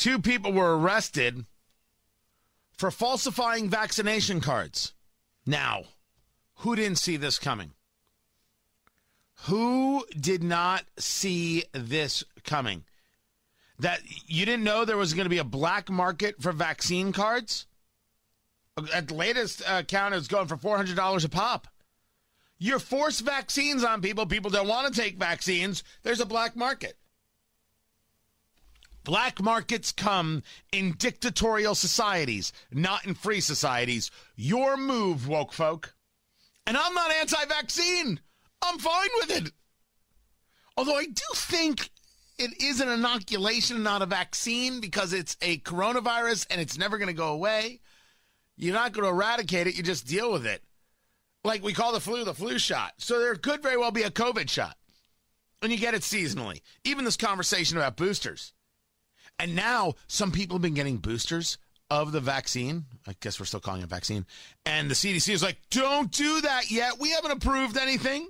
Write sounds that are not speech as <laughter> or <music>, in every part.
Two people were arrested for falsifying vaccination cards. Now, who didn't see this coming? Who did not see this coming? That you didn't know there was going to be a black market for vaccine cards? At the latest uh, count, it's going for $400 a pop. You're forced vaccines on people. People don't want to take vaccines. There's a black market. Black markets come in dictatorial societies, not in free societies. Your move, woke folk. And I'm not anti vaccine. I'm fine with it. Although I do think it is an inoculation, not a vaccine, because it's a coronavirus and it's never going to go away. You're not going to eradicate it, you just deal with it. Like we call the flu the flu shot. So there could very well be a COVID shot. And you get it seasonally. Even this conversation about boosters. And now some people have been getting boosters of the vaccine. I guess we're still calling it vaccine. And the CDC is like, don't do that yet. We haven't approved anything.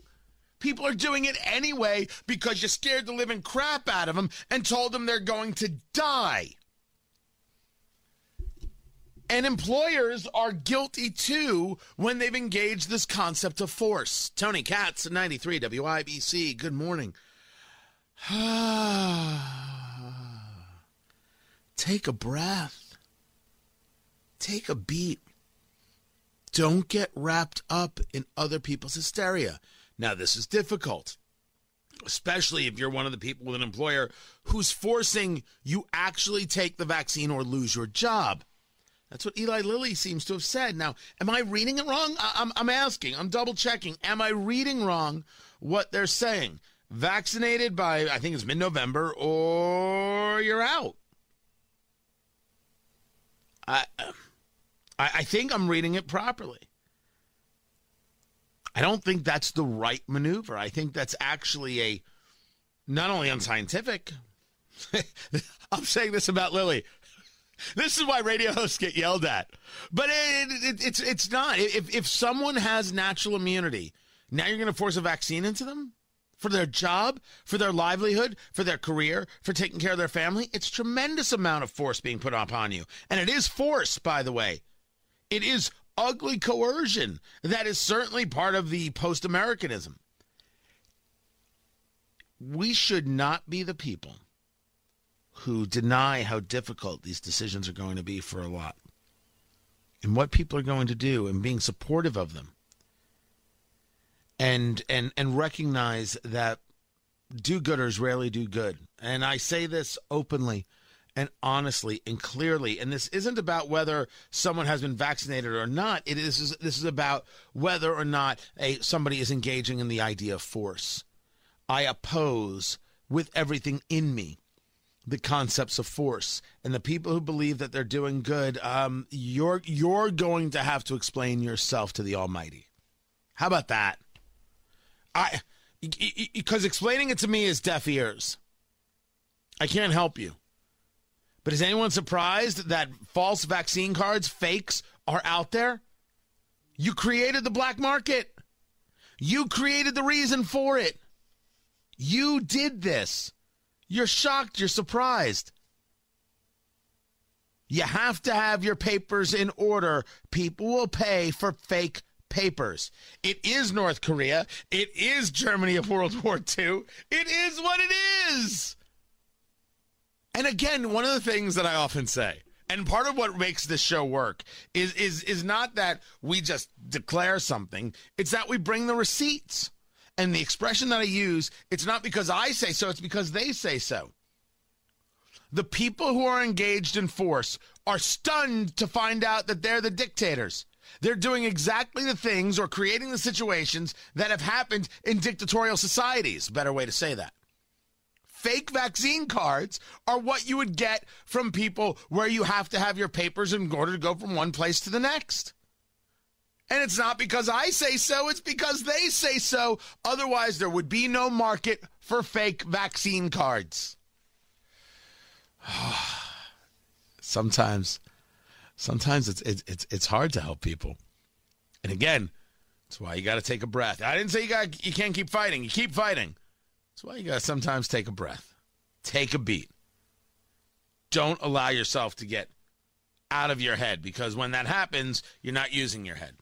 People are doing it anyway because you scared the living crap out of them and told them they're going to die. And employers are guilty too when they've engaged this concept of force. Tony Katz, 93 WIBC, good morning. <sighs> Ah. Take a breath. Take a beat. Don't get wrapped up in other people's hysteria. Now, this is difficult, especially if you're one of the people with an employer who's forcing you actually take the vaccine or lose your job. That's what Eli Lilly seems to have said. Now, am I reading it wrong? I- am I'm asking. I'm double checking. Am I reading wrong what they're saying? Vaccinated by, I think it's mid November, or you're out. I, I, think I'm reading it properly. I don't think that's the right maneuver. I think that's actually a not only unscientific. <laughs> I'm saying this about Lilly. This is why radio hosts get yelled at. But it, it, it's it's not. If if someone has natural immunity, now you're going to force a vaccine into them for their job, for their livelihood, for their career, for taking care of their family. It's tremendous amount of force being put upon you, and it is force, by the way. It is ugly coercion that is certainly part of the post Americanism. We should not be the people who deny how difficult these decisions are going to be for a lot and what people are going to do and being supportive of them and and and recognize that do-gooders rarely do good. And i say this openly and honestly and clearly and this isn't about whether someone has been vaccinated or not. It is this is about whether or not a somebody is engaging in the idea of force. I oppose with everything in me the concepts of force. And the people who believe that they're doing good um, you're you're going to have to explain yourself to the almighty. How about that i because explaining it to me is deaf ears i can't help you but is anyone surprised that false vaccine cards fakes are out there you created the black market you created the reason for it you did this you're shocked. You're surprised. You have to have your papers in order. People will pay for fake papers. It is North Korea. It is Germany of World War II. It is what it is. And again, one of the things that I often say, and part of what makes this show work is is is not that we just declare something, it's that we bring the receipts. And the expression that I use, it's not because I say so, it's because they say so. The people who are engaged in force are stunned to find out that they're the dictators. They're doing exactly the things or creating the situations that have happened in dictatorial societies. Better way to say that. Fake vaccine cards are what you would get from people where you have to have your papers in order to go from one place to the next. And it's not because I say so, it's because they say so. Otherwise, there would be no market for fake vaccine cards. <sighs> sometimes, sometimes it's, it's, it's hard to help people. And again, that's why you got to take a breath. I didn't say you got you can't keep fighting. You keep fighting. That's why you got to sometimes take a breath. Take a beat. don't allow yourself to get out of your head because when that happens, you're not using your head.